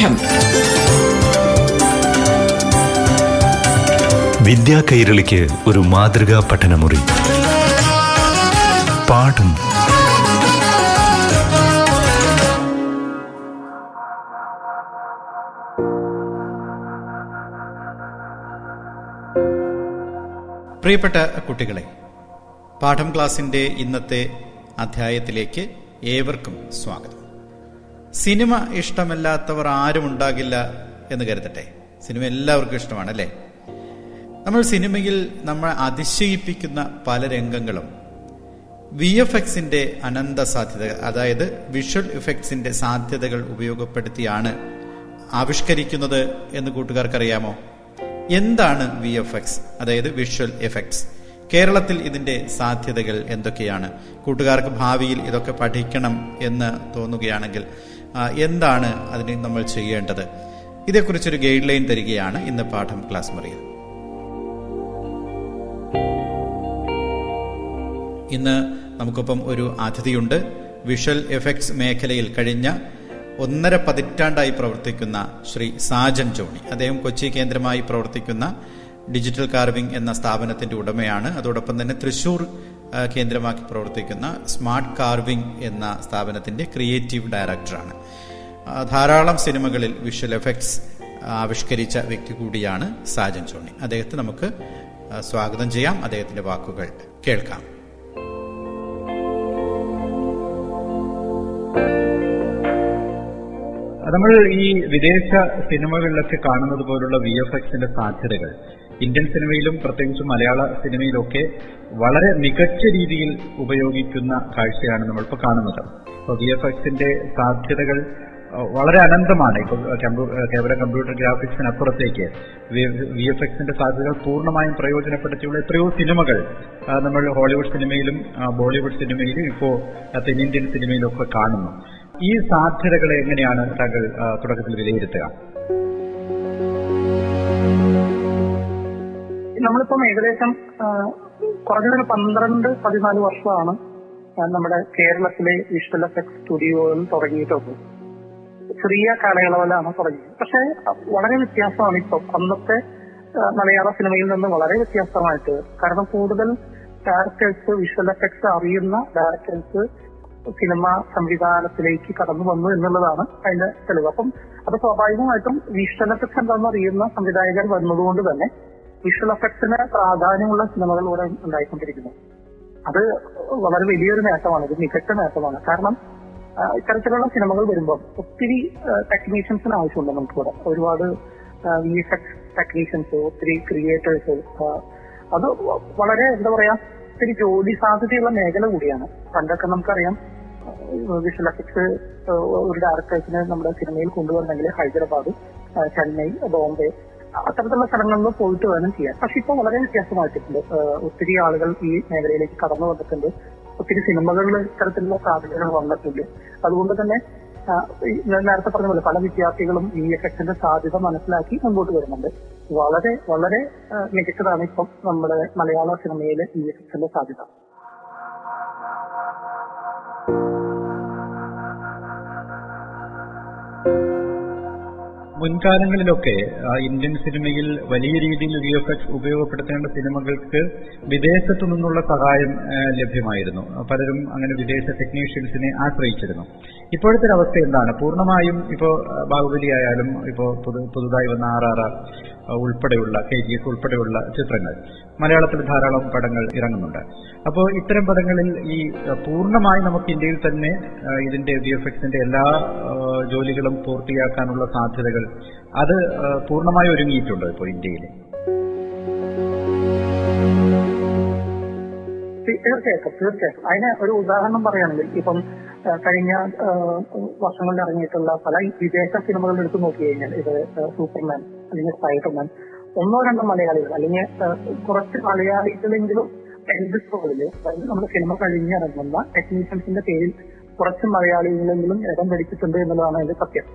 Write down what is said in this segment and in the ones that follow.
പാഠം വിദ്യാ കൈരളിക്ക് ഒരു മാതൃകാ പഠനമുറി. പാഠം. പ്രിയപ്പെട്ട കുട്ടികളെ പാഠം ക്ലാസിന്റെ ഇന്നത്തെ അധ്യായത്തിലേക്ക് ഏവർക്കും സ്വാഗതം. സിനിമ ഇഷ്ടമല്ലാത്തവർ ആരും ഉണ്ടാകില്ല എന്ന് കരുതട്ടെ. സിനിമ എല്ലാവർക്കും ഇഷ്ടമാണ് അല്ലേ? നമ്മൾ സിനിമയിൽ നമ്മൾ അതിശയിപ്പിക്കുന്ന പല രംഗങ്ങളും വി എഫ് എക്സിന്റെ അനന്ത സാധ്യത അതായത് വിഷ്വൽ ഇഫക്ട്സിന്റെ സാധ്യതകൾ ഉപയോഗപ്പെടുത്തിയാണ് ആവിഷ്കരിക്കുന്നത് എന്ന് കൂട്ടുകാർക്കറിയാമോ? എന്താണ് വി എഫ് എക്സ് അതായത് വിഷ്വൽ എഫക്ട്സ് കേരളത്തിൽ ഇതിന്റെ സാധ്യതകൾ എന്തൊക്കെയാണ്? കൂട്ടുകാർക്ക് ഭാവിയിൽ ഇതൊക്കെ പഠിക്കണം എന്ന് തോന്നുകയാണെങ്കിൽ എന്താണ് അതിന് നമ്മൾ ചെയ്യേണ്ടത്? ഇതേക്കുറിച്ചൊരു ഗൈഡ് ലൈൻ തരികയാണ് ഇന്ന് പാഠം ക്ലാസ് മുറിയിൽ. ഇന്ന് നമുക്കൊപ്പം ഒരു അതിഥിയുണ്ട്. വിഷ്വൽ എഫക്ട്സ് മേഖലയിൽ കഴിഞ്ഞ ഒന്നര പതിറ്റാണ്ടായി പ്രവർത്തിക്കുന്ന ശ്രീ സാജൻ ജോണി. അദ്ദേഹം കൊച്ചി കേന്ദ്രമായി പ്രവർത്തിക്കുന്ന ഡിജിറ്റൽ കാർവിംഗ് എന്ന സ്ഥാപനത്തിന്റെ ഉടമയാണ്. അതോടൊപ്പം തന്നെ തൃശൂർ കേന്ദ്രമാക്കി പ്രവർത്തിക്കുന്ന സ്മാർട്ട് കാർവിംഗ് എന്ന സ്ഥാപനത്തിന്റെ ക്രിയേറ്റീവ് ഡയറക്ടറാണ്. ധാരാളം സിനിമകളിൽ വിഷ്വൽ എഫക്ട്സ് ആവിഷ്കരിച്ച വ്യക്തി കൂടിയാണ് സാജൻ സോണി അദ്ദേഹത്തെ നമുക്ക് സ്വാഗതം ചെയ്യാം. അദ്ദേഹത്തിന്റെ വാക്കുകൾ കേൾക്കാം. നമ്മൾ ഈ വിദേശ സിനിമകളിലൊക്കെ കാണുന്നത് പോലുള്ള വി എഫ് എക്സിന്റെ സാധ്യതകൾ ഇന്ത്യൻ സിനിമയിലും പ്രത്യേകിച്ച് മലയാള സിനിമയിലൊക്കെ വളരെ മികച്ച രീതിയിൽ ഉപയോഗിക്കുന്ന കാഴ്ചയാണ് നമ്മളിപ്പോൾ കാണുന്നത്. ഇപ്പോൾ വി എഫ് എക്സിന്റെ സാധ്യതകൾ വളരെ അനന്തമാണ്. ഇപ്പോൾ കേവലം കമ്പ്യൂട്ടർ ഗ്രാഫിക്സിനപ്പുറത്തേക്ക്. വി എഫ് എക്സിന്റെ സാധ്യതകൾ പൂർണമായും പ്രയോജനപ്പെടുത്തിയുള്ള എത്രയോ സിനിമകൾ നമ്മൾ ഹോളിവുഡ് സിനിമയിലും ബോളിവുഡ് സിനിമയിലും ഇപ്പോൾ തെന്നിന്ത്യൻ സിനിമയിലും ഒക്കെ കാണുന്നു. ഈ സാധ്യതകളെ എങ്ങനെയാണ് താങ്കൾ തുടക്കത്തിൽ വിലയിരുത്തുക? നമ്മളിപ്പം ഏകദേശം കുറഞ്ഞതൊരു പന്ത്രണ്ട് പതിനാല് വർഷമാണ് നമ്മുടെ കേരളത്തിലെ വിഷ്വൽ എഫക്ട് സ്റ്റുഡിയോകൾ തുടങ്ങിയിട്ടുള്ളത്. ചെറിയ കാലയളവിലാണ് തുടങ്ങിയത്. പക്ഷെ വളരെ വ്യത്യാസമാണ് ഇപ്പം. അന്നത്തെ മലയാള സിനിമയിൽ നിന്ന് വളരെ വ്യത്യാസമായിട്ട്. കാരണം കൂടുതൽ ഡയറക്ടേഴ്സ് വിഷ്വൽ എഫക്ട്സ് അറിയുന്ന ഡയറക്ടേഴ്സ് സിനിമ സംവിധാനത്തിലേക്ക് കടന്നു വന്നു എന്നുള്ളതാണ് അതിന്റെ തെളിവ്. അപ്പം അത് സ്വാഭാവികമായിട്ടും വിഷ്വൽ എഫക്ട്സ് എന്താണെന്ന് അറിയുന്ന സംവിധായകർ വന്നതുകൊണ്ട് തന്നെ വിഷ്വൽ എഫക്ട്സിന് പ്രാധാന്യമുള്ള സിനിമകൾ ഇവിടെ ഉണ്ടായിക്കൊണ്ടിരിക്കുന്നു. അത് വളരെ വലിയൊരു നേട്ടമാണ് ഒരു മികച്ച നേട്ടമാണ്. കാരണം ഇത്തരത്തിലുള്ള സിനിമകൾ വരുമ്പോൾ ഒത്തിരി ടെക്നീഷ്യൻസിന് ആവശ്യമുണ്ട് നമുക്കിവിടെ. ഒരുപാട് വി എഫ് എക്സ് ടെക്നീഷ്യൻസ് ഒത്തിരി ക്രിയേറ്റേഴ്സ് അത് വളരെ എന്താ പറയാ ഒത്തിരി ജോലി സാധ്യതയുള്ള മേഖല കൂടിയാണ്. പണ്ടൊക്കെ നമുക്കറിയാം വിഷ്വൽ എഫക്ട്സ് ഒരു ഡയറക്ടേഴ്സിനെ നമ്മുടെ സിനിമയിൽ കൊണ്ടുവന്നെങ്കിൽ ഹൈദരാബാദ് ചെന്നൈ ബോംബെ അത്തരത്തിലുള്ള സ്ഥലങ്ങളിൽ പോയിട്ട് വേണം ചെയ്യാൻ. പക്ഷെ ഇപ്പൊ വളരെ വ്യത്യാസമായിട്ടുണ്ട്. ഒത്തിരി ആളുകൾ ഈ മേഖലയിലേക്ക് കടന്നു വന്നിട്ടുണ്ട്. ഒത്തിരി സിനിമകളിൽ ഇത്തരത്തിലുള്ള സാധ്യതകൾ വന്നിട്ടുണ്ട്. അതുകൊണ്ട് തന്നെ ഞാൻ നേരത്തെ പറഞ്ഞ പോലെ പല വിദ്യാർത്ഥികളും ഈ എഫക്ടിന്റെ സാധ്യത മനസ്സിലാക്കി മുമ്പോട്ട് വരുന്നുണ്ട്. വളരെ വളരെ മികച്ചതാണ് ഇപ്പം നമ്മുടെ മലയാള സിനിമയിലെ ഈ എഫക്ടിന്റെ സാധ്യത. മുൻകാലങ്ങളിലൊക്കെ ഇന്ത്യൻ സിനിമയിൽ വലിയ രീതിയിൽ വി ഉപയോഗപ്പെടുത്തേണ്ട സിനിമകൾക്ക് വിദേശത്തു നിന്നുള്ള സഹായം ലഭ്യമായിരുന്നു. പലരും അങ്ങനെ വിദേശ ടെക്നീഷ്യൻസിനെ ആശ്രയിച്ചിരുന്നു. ഇപ്പോഴത്തെ ഒരു അവസ്ഥ എന്താണ്? പൂർണമായും ഇപ്പോൾ ബാഹുബലി ആയാലും ഇപ്പോൾ പുതു പുതുതായി വന്ന ആർ ആർ ആർ ഉൾപ്പെടെയുള്ള കെ ജി എഫ് ഉൾപ്പെടെയുള്ള ചിത്രങ്ങൾ. മലയാളത്തിൽ ധാരാളം പടങ്ങൾ ഇറങ്ങുന്നുണ്ട്. അപ്പോൾ ഇത്തരം പടങ്ങളിൽ ഈ പൂർണമായി നമുക്ക് ഇന്ത്യയിൽ തന്നെ ഇതിന്റെ വി എഫ് എക്സിന്റെ എല്ലാ ജോലികളും പൂർത്തിയാക്കാനുള്ള സാധ്യതകൾ അത് പൂർണമായി ഒരുങ്ങിയിട്ടുണ്ടോ ഇപ്പോൾ ഇന്ത്യയിൽ. തീർച്ചയായിട്ടും തീർച്ചയായിട്ടും. അതിന് ഒരു ഉദാഹരണം പറയുകയാണെങ്കിൽ ഇപ്പം കഴിഞ്ഞ വർഷങ്ങളിൽ ഇറങ്ങിയിട്ടുള്ള പല വിദേശ സിനിമകൾ എടുത്തു നോക്കി കഴിഞ്ഞാൽ ഇത് സൂപ്പർമാൻ അല്ലെങ്കിൽ സ്പൈഡർമാൻ ഒന്നോ രണ്ടോ മലയാളികൾ അല്ലെങ്കിൽ കുറച്ച് മലയാളികളെങ്കിലും അതായത് നമ്മുടെ സിനിമ കഴിഞ്ഞിറങ്ങുന്ന ടെക്നീഷ്യൻസിന്റെ പേരിൽ കുറച്ച് മലയാളികളെങ്കിലും ഇടം പിടിച്ചിട്ടുണ്ട് എന്നുള്ളതാണ് അതിന്റെ സത്യം.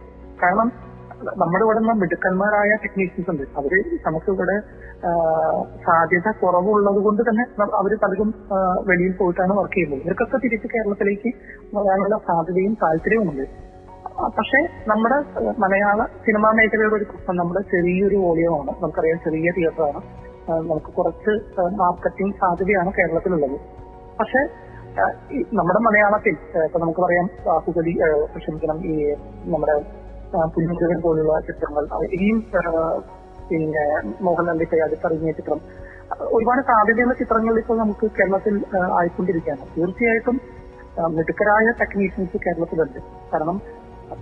കാരണം നമ്മുടെ ഇവിടെ നിന്ന് മിടുക്കന്മാരായ ടെക്നീഷ്യൻസ് ഉണ്ട്. അവർ നമുക്ക് ഇവിടെ ആ, സാധ്യത കുറവുള്ളത് കൊണ്ട് തന്നെ അവർ പലരും വെളിയിൽ പോയിട്ടാണ് വർക്ക് ചെയ്യുന്നത്. ഇവർക്കൊക്കെ തിരിച്ച് കേരളത്തിലേക്ക് വരാനുള്ള സാധ്യതയും താല്പര്യവും ഉണ്ട് ആ, പക്ഷേ നമ്മുടെ മലയാള സിനിമാ മേഖലയുടെ ഒരു പ്രശ്നം നമ്മുടെ ചെറിയൊരു വോളിയമാണ്. നമുക്കറിയാം ചെറിയ തിയേറ്ററാണ്. നമുക്ക് കുറച്ച് മാർക്കറ്റിംഗ് സാധ്യതയാണ് കേരളത്തിലുള്ളത്. പക്ഷെ നമ്മുടെ മലയാളത്തിൽ ഇപ്പൊ നമുക്ക് പറയാം ബാഹുബലി ക്ഷമിക്കണം ഈ നമ്മുടെ പുല്ലുമുരുകൻ പോലുള്ള ചിത്രങ്ങൾ ഈ പിന്നെ മോഹൻലാലിന്റെ അടുത്തിറങ്ങിയ ചിത്രം ഒരുപാട് സാധ്യതയുള്ള ചിത്രങ്ങൾ ഇപ്പോൾ നമുക്ക് കേരളത്തിൽ ആയിക്കൊണ്ടിരിക്കുകയാണ്. തീർച്ചയായിട്ടും മിടുക്കരായ ടെക്നീഷ്യൻസ് കേരളത്തിലുണ്ട്. കാരണം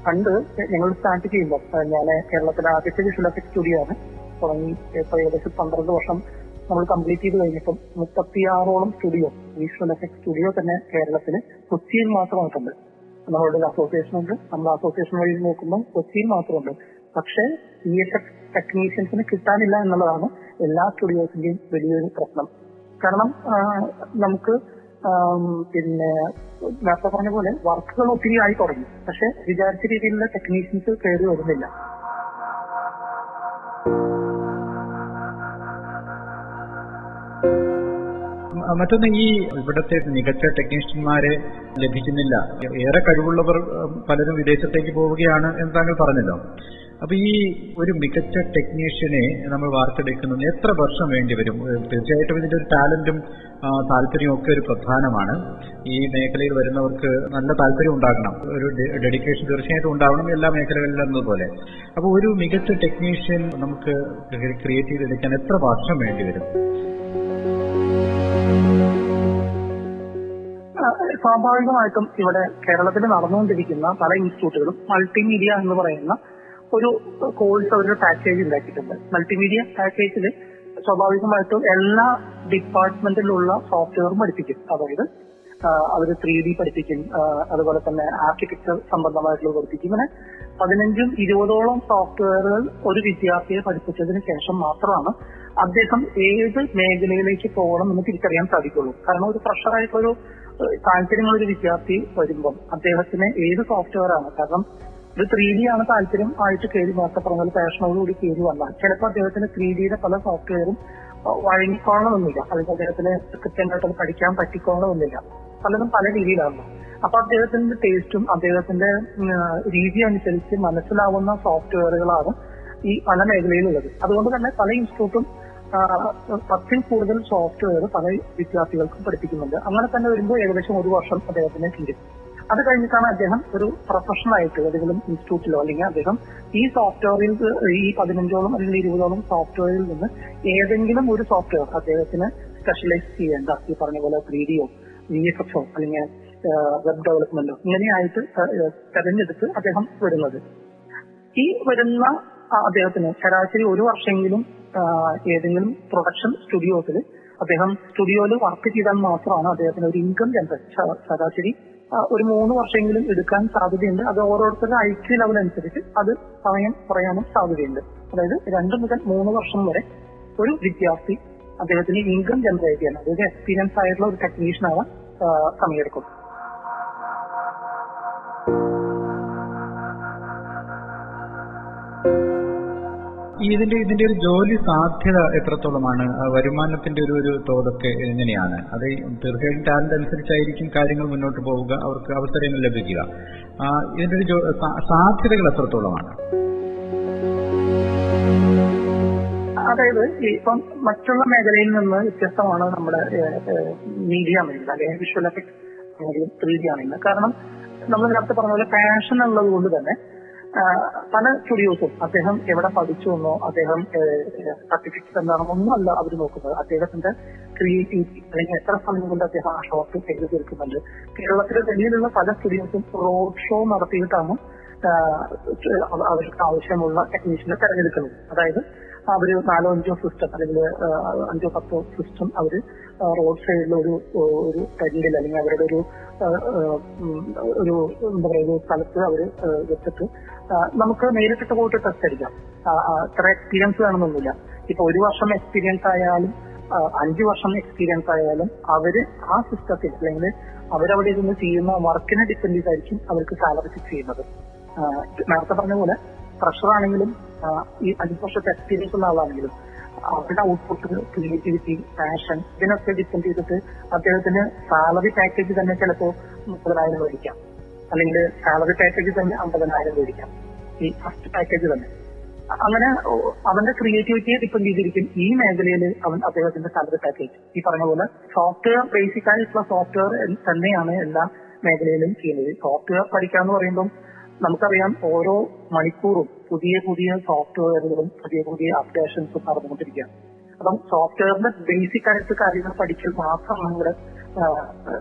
പണ്ട് ഞങ്ങൾ സ്റ്റാർട്ട് ചെയ്യുമ്പോൾ ഞാൻ കേരളത്തിലെ ആദ്യത്തെ വിഷ്വൽ എഫക്ട് സ്റ്റുഡിയോ ആണ്. തുടങ്ങി ഇപ്പൊ ഏകദേശം പന്ത്രണ്ട് വർഷം നമ്മൾ കംപ്ലീറ്റ് ചെയ്ത് കഴിഞ്ഞപ്പം മുപ്പത്തിയാറോളം സ്റ്റുഡിയോ വിഷ്വൽ എഫക്ട് സ്റ്റുഡിയോ തന്നെ കേരളത്തിൽ കൊച്ചിയിൽ മാത്രമായിട്ടുണ്ട്. നമ്മളുടെ ഒരു അസോസിയേഷൻ ഉണ്ട്. നമ്മൾ അസോസിയേഷൻ വഴി നോക്കുമ്പോൾ കൊച്ചിയിൽ മാത്രമുണ്ട്. പക്ഷേ ഇ എഫ് ടെക്നീഷ്യൻസിന് കിട്ടാനില്ല എന്നുള്ളതാണ് എല്ലാ സ്റ്റുഡിയോസിന്റെയും വലിയൊരു പ്രശ്നം. കാരണം നമുക്ക് പിന്നെ നേരത്തെ പറഞ്ഞ പോലെ വർക്കുകൾ ഒത്തിരി ആയി തുടങ്ങി. പക്ഷെ വിചാരിച്ച രീതിയിലുള്ള ടെക്നീഷ്യൻസ് കയറി വരുന്നില്ല. മറ്റൊന്ന് ഈ ഇവിടുത്തെ മികച്ച ടെക്നീഷ്യന്മാരെ ലഭിക്കുന്നില്ല. ഏറെ കഴിവുള്ളവർ പലരും വിദേശത്തേക്ക് പോവുകയാണ് എന്ന് താങ്കൾ പറഞ്ഞല്ലോ. അപ്പൊ ഈ ഒരു മികച്ച ടെക്നീഷ്യനെ നമ്മൾ വാർത്തെടുക്കുന്നതിന് എത്ര വർഷം വേണ്ടി വരും? തീർച്ചയായിട്ടും ഇതിന്റെ ഒരു ടാലന്റും താല്പര്യവും ഒക്കെ ഒരു പ്രധാനമാണ്. ഈ മേഖലയിൽ വരുന്നവർക്ക് നല്ല താല്പര്യം ഉണ്ടാകണം. ഒരു ഡെഡിക്കേഷൻ തീർച്ചയായിട്ടും ഉണ്ടാവണം എല്ലാ മേഖലകളിലും എന്നതുപോലെ. അപ്പൊ ഒരു മികച്ച ടെക്നീഷ്യൻ നമുക്ക് ക്രിയേറ്റ് ചെയ്തെടുക്കാൻ എത്ര വർഷം വേണ്ടി വരും? സ്വാഭാവികമായിട്ടും ഇവിടെ കേരളത്തിൽ നടന്നുകൊണ്ടിരിക്കുന്ന പല ഇൻസ്റ്റിറ്റ്യൂട്ടുകളും മൾട്ടിമീഡിയ എന്ന് പറയുന്ന ഒരു കോഴ്സ് അവരുടെ പാക്കേജ് ഉണ്ടാക്കിയിട്ടുണ്ട്. മൾട്ടിമീഡിയ പാക്കേജിൽ സ്വാഭാവികമായിട്ടും എല്ലാ ഡിപ്പാർട്ട്മെന്റിലുള്ള സോഫ്റ്റ്വെയറും പഠിപ്പിക്കും. അതായത് അവർ ത്രീ ഡി പഠിപ്പിക്കും അതുപോലെ തന്നെ ആർക്കിടെക്ചർ സംബന്ധമായിട്ടുള്ള പഠിപ്പിക്കും. ഇങ്ങനെ പതിനഞ്ചും ഇരുപതോളം സോഫ്റ്റ്വെയറുകൾ ഒരു വിദ്യാർത്ഥിയെ പഠിപ്പിച്ചതിന് ശേഷം മാത്രമാണ് അദ്ദേഹം ഏത് മേഖലയിലേക്ക് പോകണം എന്ന് തിരിച്ചറിയാൻ സാധിക്കുള്ളൂ. കാരണം ഒരു ഫ്രഷറായിട്ടുള്ള ഒരു താല്പര്യമുള്ള ഒരു വിദ്യാർത്ഥി വരുമ്പം അദ്ദേഹത്തിന് ഏത് സോഫ്റ്റ്വെയർ ആണ്? കാരണം ഇത് ത്രീ ഡി ആണ് താല്പര്യം ആയിട്ട് കയറി നോക്കപ്പെടുന്നത് പാഷനോടുകൂടി കയറി വന്നാൽ. ചിലപ്പോൾ അദ്ദേഹത്തിന് ത്രീ ഡിയുടെ പല സോഫ്റ്റ്വെയറും വഴങ്ങിക്കോളണമെന്നില്ല. അല്ലെങ്കിൽ അദ്ദേഹത്തിന് കൃത്യമായിട്ട് പഠിക്കാൻ പറ്റിക്കോളണമെന്നില്ല. പലതും പല രീതിയിലാണ്. അപ്പൊ അദ്ദേഹത്തിന്റെ ടേസ്റ്റും അദ്ദേഹത്തിന്റെ രീതി അനുസരിച്ച് മനസ്സിലാവുന്ന സോഫ്റ്റ്വെയറുകളാണ് ഈ പല മേഖലയിലുള്ളത്. അതുകൊണ്ട് തന്നെ പല ഇൻസ്റ്റിറ്റ്യൂട്ടും പത്തിൽ കൂടുതൽ സോഫ്റ്റ്വെയർ പല വിദ്യാർത്ഥികൾക്കും പഠിപ്പിക്കുന്നുണ്ട്. അങ്ങനെ തന്നെ വരുമ്പോൾ ഏകദേശം ഒരു വർഷം അദ്ദേഹത്തിന് തീരും അത് കഴിഞ്ഞിട്ടാണ് അദ്ദേഹം ഒരു പ്രൊഫഷണൽ ആയിട്ട് ഏതെങ്കിലും ഇൻസ്റ്റിറ്റ്യൂട്ടിലോ അല്ലെങ്കിൽ അദ്ദേഹം ഈ സോഫ്റ്റ്വെയറിൽ ഈ പതിനഞ്ചോളം അല്ലെങ്കിൽ ഇരുപതോളം സോഫ്റ്റ്വെയറിൽ നിന്ന് ഏതെങ്കിലും ഒരു സോഫ്റ്റ്വെയർ അദ്ദേഹത്തിന് സ്പെഷ്യലൈസ് ചെയ്യേണ്ട ഈ പറഞ്ഞ പോലെ ത്രീ ഡിയോ വി എഫ് അല്ലെങ്കിൽ വെബ് ഡെവലപ്മെന്റോ ഇങ്ങനെയായിട്ട് തെരഞ്ഞെടുത്ത് അദ്ദേഹം വരുന്നത്. ഈ വരുന്ന അദ്ദേഹത്തിന് ശരാശരി ഒരു വർഷമെങ്കിലും ഏതെങ്കിലും പ്രൊഡക്ഷൻ സ്റ്റുഡിയോസിൽ അദ്ദേഹം സ്റ്റുഡിയോയിൽ വർക്ക് ചെയ്താൽ മാത്രമാണ് അദ്ദേഹത്തിന് ഒരു ഇൻകം ജനറേറ്റ് ശരാശരി ഒരു മൂന്ന് വർഷമെങ്കിലും എടുക്കാൻ സാധ്യതയുണ്ട്. അത് ഓരോരുത്തരുടെ ഐ ക്യു ലെവൽ അനുസരിച്ച് അത് സമയം കുറയാനും സാധ്യതയുണ്ട്. അതായത് രണ്ട് മുതൽ മൂന്ന് വർഷം വരെ ഒരു വിദ്യാർത്ഥി അദ്ദേഹത്തിന് ഇൻകം ജനറേറ്റ് ചെയ്യാൻ അതായത് എക്സ്പീരിയൻസ് ആയിട്ടുള്ള ഒരു ടെക്നീഷ്യൻ ആവാൻ സമയമെടുക്കും. ഇതിന്റെ ഇതിന്റെ ഒരു ജോലി സാധ്യത എത്രത്തോളമാണ്? വരുമാനത്തിന്റെ ഒരു ഒരു തോതൊക്കെ എങ്ങനെയാണ്? അത് തീർച്ചയായും ടാലന്റ് അനുസരിച്ചായിരിക്കും കാര്യങ്ങൾ മുന്നോട്ട് പോവുക അവർക്ക് അവസരങ്ങൾ ലഭിക്കുക. ഇതിന്റെ ഒരു സാധ്യതകൾ എത്രത്തോളമാണ്? അതായത് ഇപ്പം മറ്റുള്ള മേഖലയിൽ നിന്ന് വ്യത്യസ്തമാണ് നമ്മുടെ മീഡിയ മേഖല അല്ലെങ്കിൽ വിഷ്വൽ എഫക്ട് ത്രീ ഡി ആണെങ്കിലും കാരണം നമ്മൾ നേരത്തെ പറഞ്ഞ പോലെ പാഷൻ ഉള്ളത് കൊണ്ട് തന്നെ പല സ്റ്റുഡിയോസും അദ്ദേഹം എവിടെ പഠിച്ചു എന്നോ അദ്ദേഹം സർട്ടിഫിക്കറ്റ് എന്താണോ ഒന്നുമല്ല അവർ നോക്കുന്നത്. അദ്ദേഹത്തിന്റെ ക്രിയേറ്റിവിറ്റി അല്ലെങ്കിൽ എത്ര സമയം കൊണ്ട് അദ്ദേഹം ആ ഷോട്ട് ചെയ്തു തീർക്കുന്നുണ്ട് കേരളത്തിലെ ഡൽഹിയിലുള്ള പല സ്റ്റുഡിയോസും റോഡ് ഷോ നടത്തിയിട്ടാണ് അവർക്ക് ആവശ്യമുള്ള ടെക്നീഷ്യനെ തെരഞ്ഞെടുക്കുന്നത്. അതായത് അവർ നാലോ അഞ്ചോ സിസ്റ്റം അല്ലെങ്കിൽ അഞ്ചോ പത്തോ സിസ്റ്റം അവർ റോഡ് സൈഡിലെ ഒരു ഒരു ടെന്റിൽ അല്ലെങ്കിൽ അവരുടെ ഒരു ഒരു എന്താ പറയുക സ്ഥലത്ത് അവർ വെച്ചിട്ട് നമുക്ക് നേരിട്ടിട്ട് പോയിട്ട് ടെസ്റ്റ് അടിക്കാം ഇത്ര എക്സ്പീരിയൻസ് വേണമെന്നൊന്നുമില്ല. ഇപ്പൊ ഒരു വർഷം എക്സ്പീരിയൻസ് ആയാലും അഞ്ചു വർഷം എക്സ്പീരിയൻസ് ആയാലും അവർ ആ സിസ്റ്റത്തിൽ അല്ലെങ്കിൽ അവരവിടെ ഇരുന്ന് ചെയ്യുന്ന വർക്കിനെ ഡിപ്പെൻഡ് ചെയ്തായിരിക്കും അവർക്ക് സാലറി ഫിക്സ് ചെയ്യുന്നത്. നേരത്തെ പറഞ്ഞ പോലെ പ്രഷർ ആണെങ്കിലും ഈ അഞ്ച് വർഷത്തെ എക്സ്പീരിയൻസ് ഉള്ള ആളാണെങ്കിലും അവരുടെ ഔട്ട്പുട്ട് ക്രിയേറ്റിവിറ്റി പാഷൻ ഇതിനൊക്കെ ഡിപ്പെൻഡ് ചെയ്തിട്ട് അദ്ദേഹത്തിന് സാലറി പാക്കേജ് തന്നെ ചിലപ്പോൾ മുപ്പതിനായിരം മേടിക്കാം അല്ലെങ്കിൽ സാലറി പാക്കേജ് തന്നെ അമ്പതിനായിരം മേടിക്കാം. ഈ ഫസ്റ്റ് പാക്കേജ് തന്നെ. അങ്ങനെ അവന്റെ ക്രിയേറ്റിവിറ്റിയെ ഡിപ്പെൻഡ് ചെയ്തിരിക്കും. ഈ മേഖലയിൽ അവൻ അദ്ദേഹത്തിന്റെ സാലറി പാക്കേജ് ഈ പറഞ്ഞ പോലെ സോഫ്റ്റ്വെയർ ബേസിക് ആയിട്ടുള്ള സോഫ്റ്റ്വെയർ തന്നെയാണ് എല്ലാ മേഖലയിലും ചെയ്യുന്നത്. സോഫ്റ്റ്വെയർ പഠിക്കാന്ന് പറയുമ്പോൾ നമുക്കറിയാം ഓരോ മണിക്കൂറും പുതിയ പുതിയ സോഫ്റ്റ്വെയറുകളും പുതിയ പുതിയ അപ്ഡേഷൻസും നടന്നുകൊണ്ടിരിക്കുകയാണ്. അപ്പം സോഫ്റ്റ്വെയറിന്റെ ബേസിക് ആയിട്ട് കാര്യങ്ങൾ പഠിക്കൽ മാത്രമാണ് നമ്മുടെ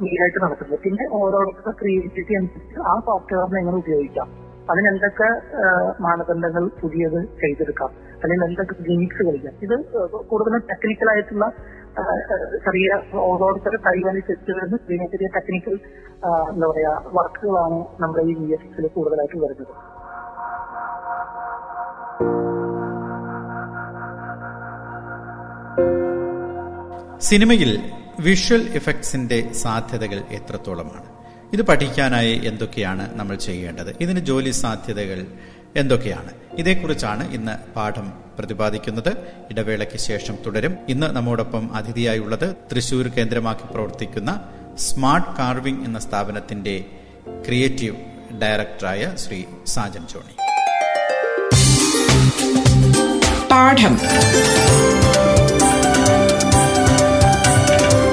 മെയിനായിട്ട് നടക്കുന്നത്. പിന്നെ ഓരോരുത്തരുടെ ക്രിയേറ്റിവിറ്റി അനുസരിച്ച് ആ സോഫ്റ്റ്വെയറിനെ എങ്ങനെ ഉപയോഗിക്കാം? അതിന് എന്തൊക്കെ മാനദണ്ഡങ്ങൾ പുതിയത് ചെയ്തെടുക്കാം? അല്ലെങ്കിൽ എന്തൊക്കെ ഗെയിംസ് കളിക്കാം ഇത് കൂടുതലും ടെക്നിക്കൽ ആയിട്ടുള്ള ചെറിയ ഓരോരുത്തരെ ചെറിയ ഓരോരുത്തരുടെ കഴിവനുസരിച്ച് വരുന്ന ചെറിയ ചെറിയ ടെക്നിക്കൽ എന്താ പറയാ വർക്കുകളാണ് നമ്മുടെ ഈ വി എസ് എക്സിൽ കൂടുതലായിട്ട് വരുന്നത്. സിനിമയിൽ വിഷ്വൽ ഇഫക്ട്സിന്റെ സാധ്യതകൾ എത്രത്തോളമാണ്? ഇത് പഠിക്കാനായി എന്തൊക്കെയാണ് നമ്മൾ ചെയ്യേണ്ടത്? ഇതിന് ജോലി സാധ്യതകൾ എന്തൊക്കെയാണ്? ഇതേക്കുറിച്ചാണ് ഇന്ന് പാഠം പ്രതിപാദിക്കുന്നത്. ഇടവേളയ്ക്ക് ശേഷം തുടരും. ഇന്ന് നമ്മോടൊപ്പം അതിഥിയായുള്ളത് തൃശൂർ കേന്ദ്രമാക്കി പ്രവർത്തിക്കുന്ന സ്മാർട്ട് കാർവിംഗ് എന്ന സ്ഥാപനത്തിന്റെ ക്രിയേറ്റീവ് ഡയറക്ടറായ ശ്രീ സാജൻ ജോണി. പാഠം.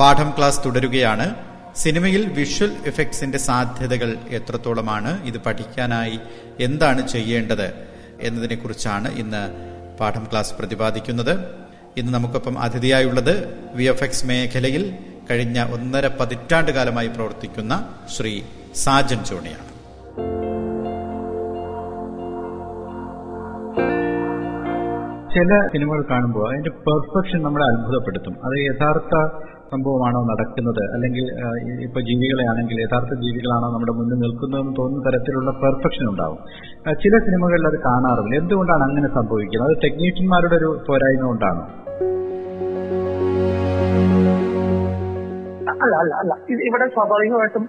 പാഠം ക്ലാസ് തുടരുകയാണ്. സിനിമയിൽ വിഷ്വൽ എഫക്ട്സിന്റെ സാധ്യതകൾ എത്രത്തോളമാണ്? ഇത് പഠിക്കാനായി എന്താണ് ചെയ്യേണ്ടത് എന്നതിനെക്കുറിച്ചാണ് ഇന്ന് പാഠം ക്ലാസ് പ്രതിപാദിക്കുന്നത്. ഇന്ന് നമുക്കൊപ്പം അതിഥിയായുള്ളത് വി എഫ് എക്സ് മേഖലയിൽ കഴിഞ്ഞ ഒന്നര പതിറ്റാണ്ട് കാലമായി പ്രവർത്തിക്കുന്ന ശ്രീ സാജൻ ജോണിയാണ് ചില സിനിമകൾ കാണുമ്പോൾ അതിന്റെ പെർഫെക്ഷൻ നമ്മളെ അത്ഭുതപ്പെടുത്തും. അത് യഥാർത്ഥ സംഭവമാണോ നടക്കുന്നത്? അല്ലെങ്കിൽ ഇപ്പൊ ജീവികളെയാണെങ്കിൽ യഥാർത്ഥ ജീവികളാണോ നമ്മുടെ മുന്നിൽ നിൽക്കുന്നതെന്ന് തോന്നുന്ന തരത്തിലുള്ള പെർഫെക്ഷൻ ഉണ്ടാവും. ചില സിനിമകളിൽ അത് കാണാറില്ല. എന്തുകൊണ്ടാണ് അങ്ങനെ സംഭവിക്കുന്നത്? അത് ടെക്നീഷ്യന്മാരുടെ ഒരു പോരായ്മ കൊണ്ടാണോ? അല്ല അല്ല അല്ല. ഇവിടെ സ്വാഭാവികമായിട്ടും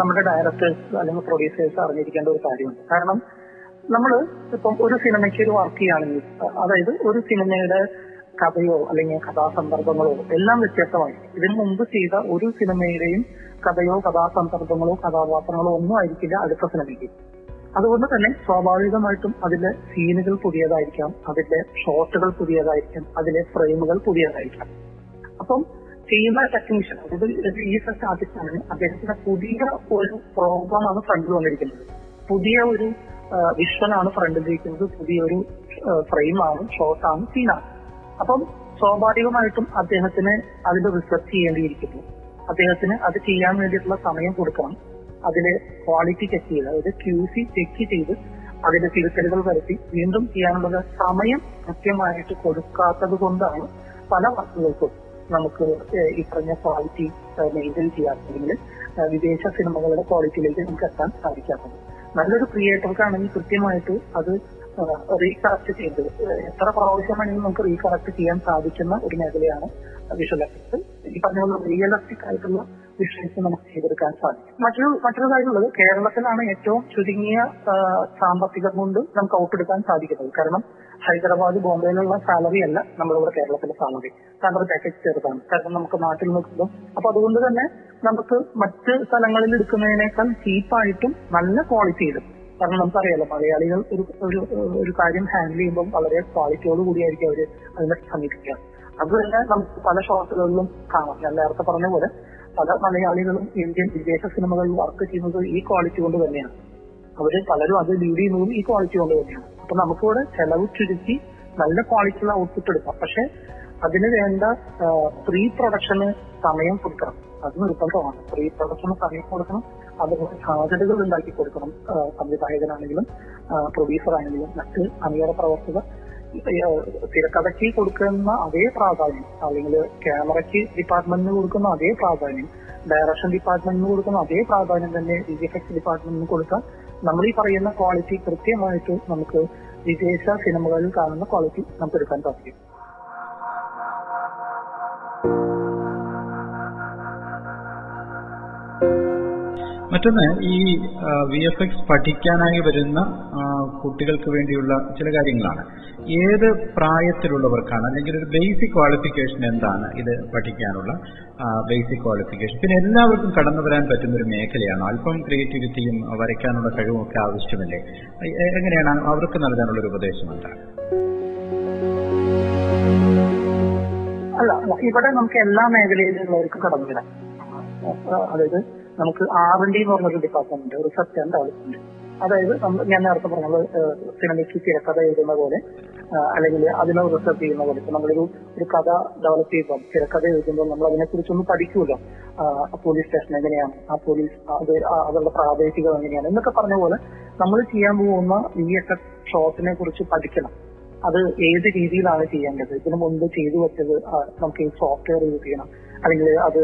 നമ്മുടെ ഡയറക്ടേഴ്സ് അല്ലെങ്കിൽ പ്രൊഡ്യൂസേഴ്സ് അറിഞ്ഞിരിക്കേണ്ട ഒരു കാര്യമുണ്ട്. കാരണം നമ്മൾ ഇപ്പം ഒരു സിനിമയ്ക്ക് ഒരു വർക്ക് ചെയ്യുകയാണെങ്കിൽ അതായത് ഒരു സിനിമയുടെ കഥയോ അല്ലെങ്കിൽ കഥാസന്ദർഭങ്ങളോ എല്ലാം വ്യത്യസ്തമായി. ഇതിനു മുമ്പ് ചെയ്ത ഒരു സിനിമയുടെയും കഥയോ കഥാസന്ദർഭങ്ങളോ കഥാപാത്രങ്ങളോ ഒന്നും ആയിരിക്കില്ല അടുത്ത സിനിമയ്ക്ക്. അതുകൊണ്ട് തന്നെ സ്വാഭാവികമായിട്ടും അതിലെ സീനുകൾ പുതിയതായിരിക്കാം അതിലെ ഷോട്ടുകൾ പുതിയതായിരിക്കാം അതിലെ ഫ്രെയിമുകൾ പുതിയതായിരിക്കാം. അപ്പം ചെയ്യുന്ന ടെക്നീഷ്യൻ അതായത് ഈ സെറ്റ് അദ്ദേഹത്തിന്റെ പുതിയ ഒരു പ്രോഗ്രാമാണ് ഫ്രണ്ടിൽ വന്നിരിക്കുന്നത്. പുതിയ ഒരു വിഷ്വലാണ് ഫ്രണ്ടിലിരിക്കുന്നത് പുതിയൊരു ഫ്രെയിമാണ് ഷോട്ടാണ് സീനാണ്. അപ്പം സ്വാഭാവികമായിട്ടും അദ്ദേഹത്തിന് അതിൽ റിസർച്ച് ചെയ്യേണ്ടിയിരിക്കുന്നു. അദ്ദേഹത്തിന് അത് ചെയ്യാൻ വേണ്ടിയിട്ടുള്ള സമയം കൊടുക്കണം. അതിലെ ക്വാളിറ്റി ചെക്ക് ചെയ്ത് അതായത് ക്യൂ സി ചെക്ക് ചെയ്ത് അതിന്റെ തിരുത്തലുകൾ വരുത്തി. വീണ്ടും ചെയ്യാനുള്ള സമയം കൃത്യമായിട്ട് കൊടുക്കാത്തത് കൊണ്ടാണ് പല വർക്കുകൾക്കും നമുക്ക് ഈ പറഞ്ഞ ക്വാളിറ്റി മെയിന്റെയിൻ ചെയ്യാത്തല്ലെങ്കിൽ ഏഹ് വിദേശ സിനിമകളുടെ ക്വാളിറ്റിയിലേക്ക് നമുക്ക് എത്താൻ സാധിക്കാത്തത്. നല്ലൊരു ക്രിയേറ്റർക്കാണെങ്കിൽ കൃത്യമായിട്ട് അത് റീകറക്റ്റ് ചെയ്ത് എത്ര പ്രാവശ്യം വേണമെങ്കിലും നമുക്ക് റീകറക്റ്റ് ചെയ്യാൻ സാധിക്കുന്ന ഒരു മേഖലയാണ് വിഷ്വൽ എഫക്ട്സ് ഈ പറഞ്ഞ പോലെ റിയലിസ്റ്റിക് ആയിട്ടുള്ള വിഷ്വൽസ് നമുക്ക് ചെയ്തെടുക്കാൻ സാധിക്കും. മറ്റൊരു മറ്റൊരു കാര്യമുള്ളത് കേരളത്തിലാണ് ഏറ്റവും ചുരുങ്ങിയ സാമ്പത്തികം കൊണ്ട് നമുക്ക് ഔട്ടെടുക്കാൻ സാധിക്കുന്നത്. കാരണം ഹൈദരാബാദ് ബോംബെയിലുള്ള സാലറി അല്ല നമ്മളിവിടെ കേരളത്തിലെ സാലറി സാലറി പാക്കേജ് ചെറുതാണ്. കാരണം നമുക്ക് നാട്ടിൽ നിൽക്കുമ്പോൾ അപ്പൊ അതുകൊണ്ട് തന്നെ നമുക്ക് മറ്റ് സ്ഥലങ്ങളിൽ എടുക്കുന്നതിനേക്കാൾ ചീപ്പായിട്ടും നല്ല ക്വാളിറ്റിയിലും കാരണം നമുക്കറിയാലോ മലയാളികൾ ഒരു ഒരു ഒരു കാര്യം ഹാൻഡിൽ ചെയ്യുമ്പോൾ വളരെ ക്വാളിറ്റിയോട് കൂടിയായിരിക്കും അവർ അതിനെ സമീപിക്കുക അത് തന്നെ നമുക്ക് പല ഷോട്ടുകളിലും കാണാം. ഞാൻ നേരത്തെ പറഞ്ഞ പോലെ പല മലയാളികളും ഇന്ത്യൻ വിദേശ സിനിമകളിൽ വർക്ക് ചെയ്യുന്നത് ഈ ക്വാളിറ്റി കൊണ്ട് തന്നെയാണ്. അവർ പലരും അത് ലീഡ് ചെയ്യുന്നതും ഈ ക്വാളിറ്റി കൊണ്ട് തന്നെയാണ്. അപ്പൊ നമുക്കിവിടെ ചെലവ് ചുരുക്കി നല്ല ക്വാളിറ്റിയുള്ള ഔട്ട്പുട്ട് എടുക്കാം. പക്ഷെ അതിന് വേണ്ട പ്രീ പ്രൊഡക്ഷന് സമയം കൊടുക്കണം. അത് നിർബന്ധമാണ്. പ്രീ പ്രൊഡക്ഷന് സമയം കൊടുക്കണം. അതുപോലെ സാധ്യതകൾ ഉണ്ടാക്കി കൊടുക്കണം സംവിധായകനാണെങ്കിലും പ്രൊഡ്യൂസർ ആണെങ്കിലും മറ്റ് അണിയറ പ്രവർത്തകർ. തിരക്കഥയ്ക്ക് കൊടുക്കുന്ന അതേ പ്രാധാന്യം അല്ലെങ്കിൽ ക്യാമറയ്ക്ക് ഡിപ്പാർട്ട്മെന്റിന് കൊടുക്കുന്ന അതേ പ്രാധാന്യം ഡയറക്ഷൻ ഡിപ്പാർട്ട്മെന്റിന് കൊടുക്കുന്ന അതേ പ്രാധാന്യം തന്നെ വി എഫ് എക്സ് ഡിപ്പാർട്ട്മെന്റിന് കൊടുത്താൽ നമ്മൾ ഈ പറയുന്ന ക്വാളിറ്റി കൃത്യമായിട്ട് നമുക്ക് വിദേശ സിനിമകളിൽ കാണുന്ന ക്വാളിറ്റി നമുക്ക് എടുക്കാൻ സാധിക്കും. മറ്റൊന്ന് ഈ വി എഫ് എക്സ് പഠിക്കാനായി വരുന്ന കുട്ടികൾക്ക് വേണ്ടിയുള്ള ചില കാര്യങ്ങളാണ്. ഏത് പ്രായത്തിലുള്ളവർക്കാണ്? അല്ലെങ്കിൽ ഒരു ബേസിക് ക്വാളിഫിക്കേഷൻ എന്താണ് ഇത് പഠിക്കാനുള്ള ബേസിക് ക്വാളിഫിക്കേഷൻ പിന്നെ എല്ലാവർക്കും കടന്നു വരാൻ പറ്റുന്ന ഒരു മേഖലയാണ്? അല്പം ക്രിയേറ്റിവിറ്റിയും വരയ്ക്കാനുള്ള കഴിവും ഒക്കെ ആവശ്യമല്ലേ എങ്ങനെയാണ് അവർക്ക് നൽകാനുള്ള ഒരു ഉപദേശം എന്താണ്? അല്ല, ഇവിടെ നമുക്ക് എല്ലാ മേഖലയിലുള്ളവർക്ക് കടന്നു വരാം. അതായത് നമുക്ക് ആർ എന്ന് പറഞ്ഞൊരു ഡിപ്പാർട്ട്മെന്റ് റിസർച്ച് ആൻഡ് ഡെവലപ്മെന്റ് അതായത് ഞാൻ നേരത്തെ പറഞ്ഞത് സിനിമയ്ക്ക് തിരക്കഥ എഴുതുന്ന പോലെ അല്ലെങ്കിൽ അതിനെ റിസർച്ച് ചെയ്യുന്ന പോലെ. ഇപ്പൊ നമ്മളൊരു ഒരു കഥ ഡെവലപ്പ് ചെയ്യുമ്പോൾ തിരക്കഥ എഴുതുമ്പോൾ നമ്മൾ അതിനെ കുറിച്ചൊന്നും പഠിക്കുമല്ലോ ആ, പോലീസ് സ്റ്റേഷൻ എങ്ങനെയാണ് ആ പോലീസ് അത് അതുള്ള പ്രാദേശികം എങ്ങനെയാണ് എന്നൊക്കെ പറഞ്ഞ പോലെ നമ്മൾ ചെയ്യാൻ പോകുന്ന ഈ എസ് ഷോപ്പിനെ കുറിച്ച് പഠിക്കണം. അത് ഏത് രീതിയിലാണ് ചെയ്യേണ്ടത്? ഇതിനു മുമ്പ് ചെയ്തു വെച്ചത് നമുക്ക് ഈ സോഫ്റ്റ്വെയർ യൂസ് ചെയ്യണം. അല്ലെങ്കിൽ അത്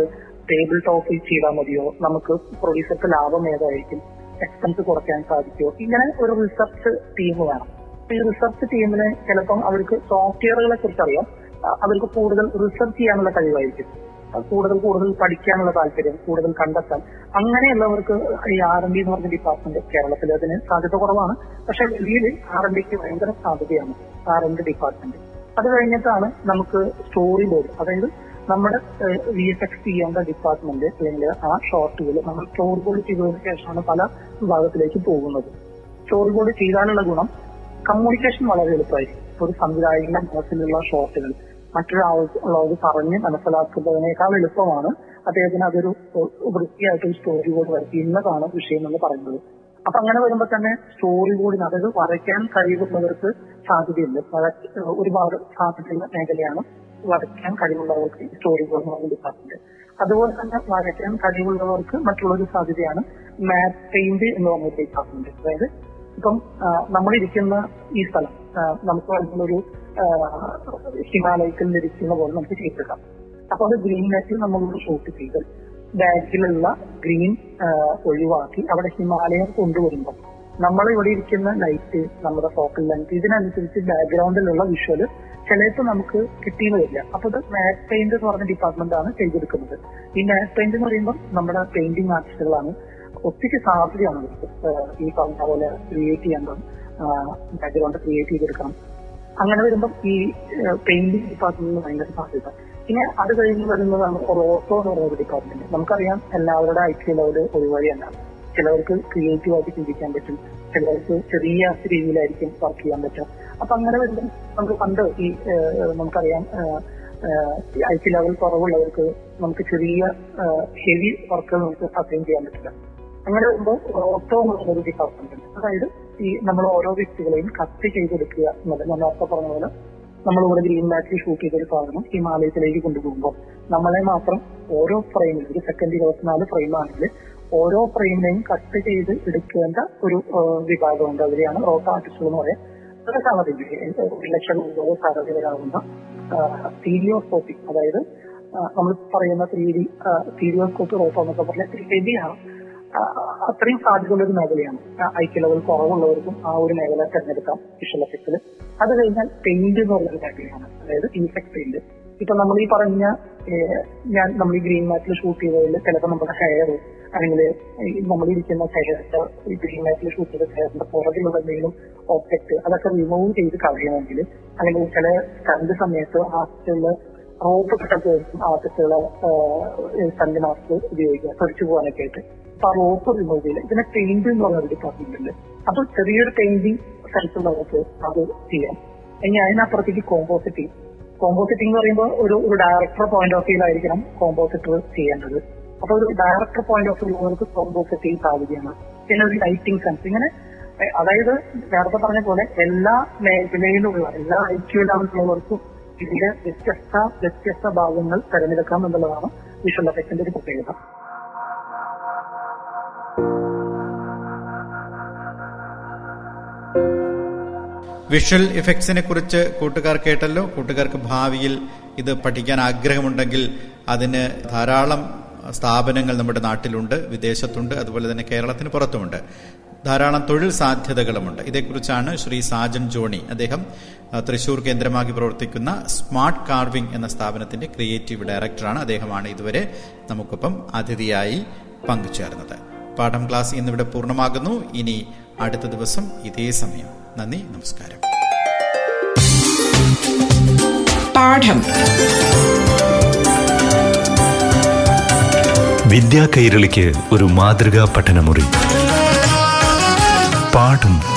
ടേബിൾ ടോപ്പിൽ ചെയ്താൽ മതിയോ? നമുക്ക് പ്രൊഡ്യൂസർക്ക് ലാഭം ഏതായിരിക്കും? എക്സ്പെൻസ് കുറയ്ക്കാൻ സാധിക്കുമോ? ഇങ്ങനെ ഒരു റിസർച്ച് ടീം വേണം. ഈ റിസർച്ച് ടീമിന് ചിലപ്പം അവർക്ക് സോഫ്റ്റ്വെയറുകളെ കുറിച്ച് അറിയാം. അവർക്ക് കൂടുതൽ റിസർച്ച് ചെയ്യാനുള്ള കഴിവായിരിക്കും. കൂടുതൽ കൂടുതൽ പഠിക്കാനുള്ള താല്പര്യം കൂടുതൽ കണ്ടെത്താൻ. അങ്ങനെയുള്ളവർക്ക് ഈ ആർ എൻ ഡി എന്ന് പറഞ്ഞ ഡിപ്പാർട്ട്മെന്റ് കേരളത്തിൽ അതിന് സാധ്യത കുറവാണ്. പക്ഷെ ഡൽഹിയിൽ ആർ എൻ ഡിക്ക് ഭയങ്കര സാധ്യതയാണ് ആർ എൻ ഡി ഡിപ്പാർട്ട്മെന്റ് അത് കഴിഞ്ഞിട്ടാണ് നമുക്ക് സ്റ്റോറി ബോർഡ് അതായത് നമ്മുടെ വി എസ് എക്സ് ചെയ്യേണ്ട ഡിപ്പാർട്ട്മെന്റ് അല്ലെങ്കിൽ ആ ഷോർട്ടുകൾ നമ്മൾ ചോർ ബോർഡ് ചെയ്തതിനു ശേഷമാണ് പല വിഭാഗത്തിലേക്ക് പോകുന്നത്. ചോർ ബോർഡ് ചെയ്താലുള്ള ഗുണം കമ്മ്യൂണിക്കേഷൻ വളരെ എളുപ്പമായിരിക്കും. ഒരു സംവിധായകന്റെ മനസ്സിലുള്ള ഷോർട്ടുകൾ മറ്റൊരാളോട് പറഞ്ഞ് മനസ്സിലാക്കുന്നതിനേക്കാൾ എളുപ്പമാണ്. അദ്ദേഹത്തിന് അതൊരു വൃത്തിയായിട്ട് സ്റ്റോറി ബോർഡ് വരയ്ക്കും ഇന്നതാണ് വിഷയം എന്ന് പറയുന്നത്. അപ്പൊ അങ്ങനെ വരുമ്പോൾ തന്നെ സ്റ്റോറി ബോർഡിന് അതായത് വരയ്ക്കാൻ കഴിവുള്ളവർക്ക് സാധ്യതയുണ്ട്. ഒരുപാട് സാധ്യതയുള്ള മേഖലയാണ് വരയ്ക്കാൻ കഴിവുള്ളവർക്ക് സ്റ്റോറി പറയുന്ന ഡിപ്പാർട്ട്മെന്റ് അതുപോലെ തന്നെ വരയ്ക്കാൻ കഴിവുള്ളവർക്ക് മറ്റുള്ളൊരു സാധ്യതയാണ് മാപ്പ് പെയിന്റ് എന്ന് പറഞ്ഞ ഡിപ്പാർട്ട്മെന്റ് അതായത് ഇപ്പം നമ്മളിരിക്കുന്ന ഈ സ്ഥലം നമുക്ക് ഒരു ഹിമാലയത്തിൽ ഇരിക്കുന്ന പോലെ നമുക്ക് ചെയ്തെടുക്കാം അപ്പൊ അത് ഗ്രീൻ നെറ്റിൽ നമ്മളൊരു ഷൂട്ട് ചെയ്ത് ബാക്കിലുള്ള ഗ്രീൻ ഒഴിവാക്കി അവിടെ ഹിമാലയം കൊണ്ടുവരുമ്പോൾ നമ്മൾ ഇവിടെ ഇരിക്കുന്ന ലൈറ്റ് നമ്മുടെ ഫോക്കൽ ലെങ്ത് ഇതിനനുസരിച്ച് ബാക്ക്ഗ്രൗണ്ടിലുള്ള വിഷ്വൽ ചിലപ്പോൾ നമുക്ക് കിട്ടിയെന്ന് വരില്ല. അപ്പൊ ഇത് മാറ്റ് പെയിന്റ് എന്ന് പറഞ്ഞ ഡിപ്പാർട്ട്മെന്റ് ആണ് ചെയ്തെടുക്കുന്നത്. ഈ മാറ്റ് പെയിന്റ് എന്ന് പറയുമ്പോൾ നമ്മുടെ പെയിന്റിംഗ് ആർട്ടിസ്റ്റുകളാണ് ഒത്തിരി സാധ്യതയാണ് ഈ പറഞ്ഞ പോലെ ക്രിയേറ്റ് ചെയ്യണം ബാക്ക്ഗ്രൗണ്ട് ക്രിയേറ്റ് ചെയ്തെടുക്കണം. അങ്ങനെ വരുമ്പോൾ ഈ പെയിന്റിംഗ് ഡിപ്പാർട്ട്മെന്റിന് ഭയങ്കര സാധ്യത. പിന്നെ അത് കഴിഞ്ഞ് വരുന്നതാണ് റോട്ടോ എന്ന് പറയുന്ന ഡിപ്പാർട്ട്മെന്റ് നമുക്കറിയാം എല്ലാവരുടെ ഐ ടി ലെവൽ ഒരുവഴിയല്ല. ചിലവർക്ക് ക്രിയേറ്റീവ് ആയിട്ട് ചിന്തിക്കാൻ പറ്റും. ചിലവർക്ക് ചെറിയ രീതിയിലായിരിക്കും വർക്ക് ചെയ്യാൻ പറ്റും അപ്പൊ അങ്ങനെ വരുമ്പോൾ നമുക്ക് പണ്ട് ഈ നമുക്കറിയാം ഐ ടി ലെവൽ കുറവുള്ളവർക്ക് നമുക്ക് ചെറിയ ഹെവി വർക്ക് നമുക്ക് അസൈൻ ചെയ്യാൻ പറ്റില്ല. അങ്ങനെ വരുമ്പോൾ ഓട്ടോ ഒരു ഡിപ്പാർട്ട്മെന്റ് ഉണ്ട്. അതായത് ഈ നമ്മൾ ഓരോ വ്യക്തികളെയും കട്ട് ചെയ്തെടുക്കുക എന്നത് ഞാൻ നേരത്തെ പറഞ്ഞ പോലെ നമ്മളിവിടെ ഗ്രീൻ മാറ്റിൽ ഷൂട്ട് ചെയ്തൊരു സാധനം ഹിമാലയത്തിലേക്ക് കൊണ്ടുപോകുമ്പോൾ നമ്മളെ മാത്രം ഓരോ ഫ്രെയിമിൽ ഒരു സെക്കൻഡ് ഇരുപത്തിനാല് ഫ്രെയിം ആണെങ്കിൽ ഓരോ ഫ്രെയിമിനെയും കട്ട് ചെയ്ത് എടുക്കേണ്ട ഒരു വിഭാഗമുണ്ട്. അവരെയാണ് റോക്ക് ആർട്ടിസ്റ്റുകൾ എന്ന് പറയാം. അതൊക്കെ സാധ്യത ഒരു ലക്ഷം രൂപ സാധ്യതകളാകുന്ന സ്റ്റീരിയോസ്കോപ്പി അതായത് നമ്മൾ പറയുന്ന ത്രീ ഡി സ്റ്റീരിയോസ്കോപ്പി റോട്ടോ എന്നൊക്കെ പറഞ്ഞാൽ ഹെവിയാണ്. അത്രയും സാധ്യതയുള്ള ഒരു മേഖലയാണ് ഐക്യ ലെവൽ കുറവുള്ളവർക്കും ആ ഒരു മേഖല തിരഞ്ഞെടുക്കാം വിഷ്വൽ എഫക്റ്റിൽ അത് കഴിഞ്ഞാൽ പെയിന്റ് എന്ന് പറയുന്ന മേഖലയാണ് അതായത് ഇൻഫെക്ട് പെയിന്റ് ഇപ്പൊ നമ്മൾ ഈ പറഞ്ഞ ഞാൻ നമ്മൾ ഈ ഗ്രീൻ മാറ്റിൽ ഷൂട്ട് ചെയ്തതിൽ ചിലപ്പോൾ നമ്മുടെ ഹെയർ അല്ലെങ്കിൽ നമ്മളിരിക്കുന്ന ഹെയർ ഈ ഗ്രീൻ മാറ്റിൽ ഷൂട്ട് ചെയ്ത ഹെയറിന്റെ പുറകിലുള്ള എന്തെങ്കിലും ഓബ്ജക്ട് അതൊക്കെ റിമൂവ് ചെയ്ത് കളയണമെങ്കിൽ അല്ലെങ്കിൽ ചില സ്റ്റണ്ട് സമയത്ത് ആർട്ടിസ്റ്റുള്ള റോപ്പ് കിട്ടൊക്കെ ആർട്ടിസ്റ്റുകളെ സ്റ്റണ്ട് മാസ്ക് ഉപയോഗിക്കുക തെറിച്ചു പോകാനൊക്കെ ആയിട്ട്. അപ്പൊ ആ റോപ്പ് റിമൂവ് ചെയ്യില്ല ഇതിനെ പെയിന്റ് എന്ന് പറഞ്ഞ ഡിപ്പാർട്ട്മെന്റ് അപ്പൊ ചെറിയൊരു പെയിന്റിങ് സ്ഥലത്തുള്ളവർക്ക് അത് ചെയ്യാം. ഇനി അതിനപ്പുറത്തേക്ക് കോമ്പോസിറ്റിംഗ് കോമ്പോസിറ്റിംഗ് എന്ന് പറയുമ്പോൾ ഒരു ഒരു ഡയറക്ടർ പോയിന്റ് ഓഫ് വ്യൂലായിരിക്കണം കോമ്പോസിറ്റർ ചെയ്യേണ്ടത്. അപ്പൊ ഒരു ഡയറക്ടർ പോയിന്റ് ഓഫ് വ്യൂവർക്ക് കോമ്പോസിറ്റിംഗ് സാധിക്കണം പിന്നെ ഒരു ലൈറ്റിംഗ് സെൻസ് ഇങ്ങനെ അതായത് നേരത്തെ പറഞ്ഞ പോലെ എല്ലാ മേഖലയിലുള്ള എല്ലാ ഐക്യു ലെവലിലുള്ളവർക്കും ഇതിന്റെ വ്യത്യസ്ത വ്യത്യസ്ത ഭാഗങ്ങൾ തിരഞ്ഞെടുക്കാം എന്നുള്ളതാണ് വിഷ്വൽ എഫക്റ്റിന്റെ ഒരു പ്രത്യേകത. വിഷ്വൽ ഇഫക്ട്സിനെ കുറിച്ച് കൂട്ടുകാർ കേട്ടല്ലോ. കൂട്ടുകാർക്ക് ഭാവിയിൽ ഇത് പഠിക്കാൻ ആഗ്രഹമുണ്ടെങ്കിൽ അതിന് ധാരാളം സ്ഥാപനങ്ങൾ നമ്മുടെ നാട്ടിലുണ്ട് വിദേശത്തുണ്ട് അതുപോലെ തന്നെ കേരളത്തിന് പുറത്തുമുണ്ട്. ധാരാളം തൊഴിൽ സാധ്യതകളുമുണ്ട്. ഇതേക്കുറിച്ചാണ് ശ്രീ സാജൻ ജോണി അദ്ദേഹം തൃശൂർ കേന്ദ്രമാക്കി പ്രവർത്തിക്കുന്ന സ്മാർട്ട് കാർവിംഗ് എന്ന സ്ഥാപനത്തിന്റെ ക്രിയേറ്റീവ് ഡയറക്ടറാണ്. അദ്ദേഹമാണ് ഇതുവരെ നമുക്കൊപ്പം അതിഥിയായി പങ്കുചേർന്നത്. പാഠം ക്ലാസ് ഇന്നിവിടെ പൂർണമാകുന്നു. ഇനി അടുത്ത ദിവസം ഇതേ സമയം. നന്ദി നമസ്കാരം. പാഠം. വിദ്യാ കൈരളിക്ക് ഒരു മാതൃകാ പഠനമുറി. പാഠം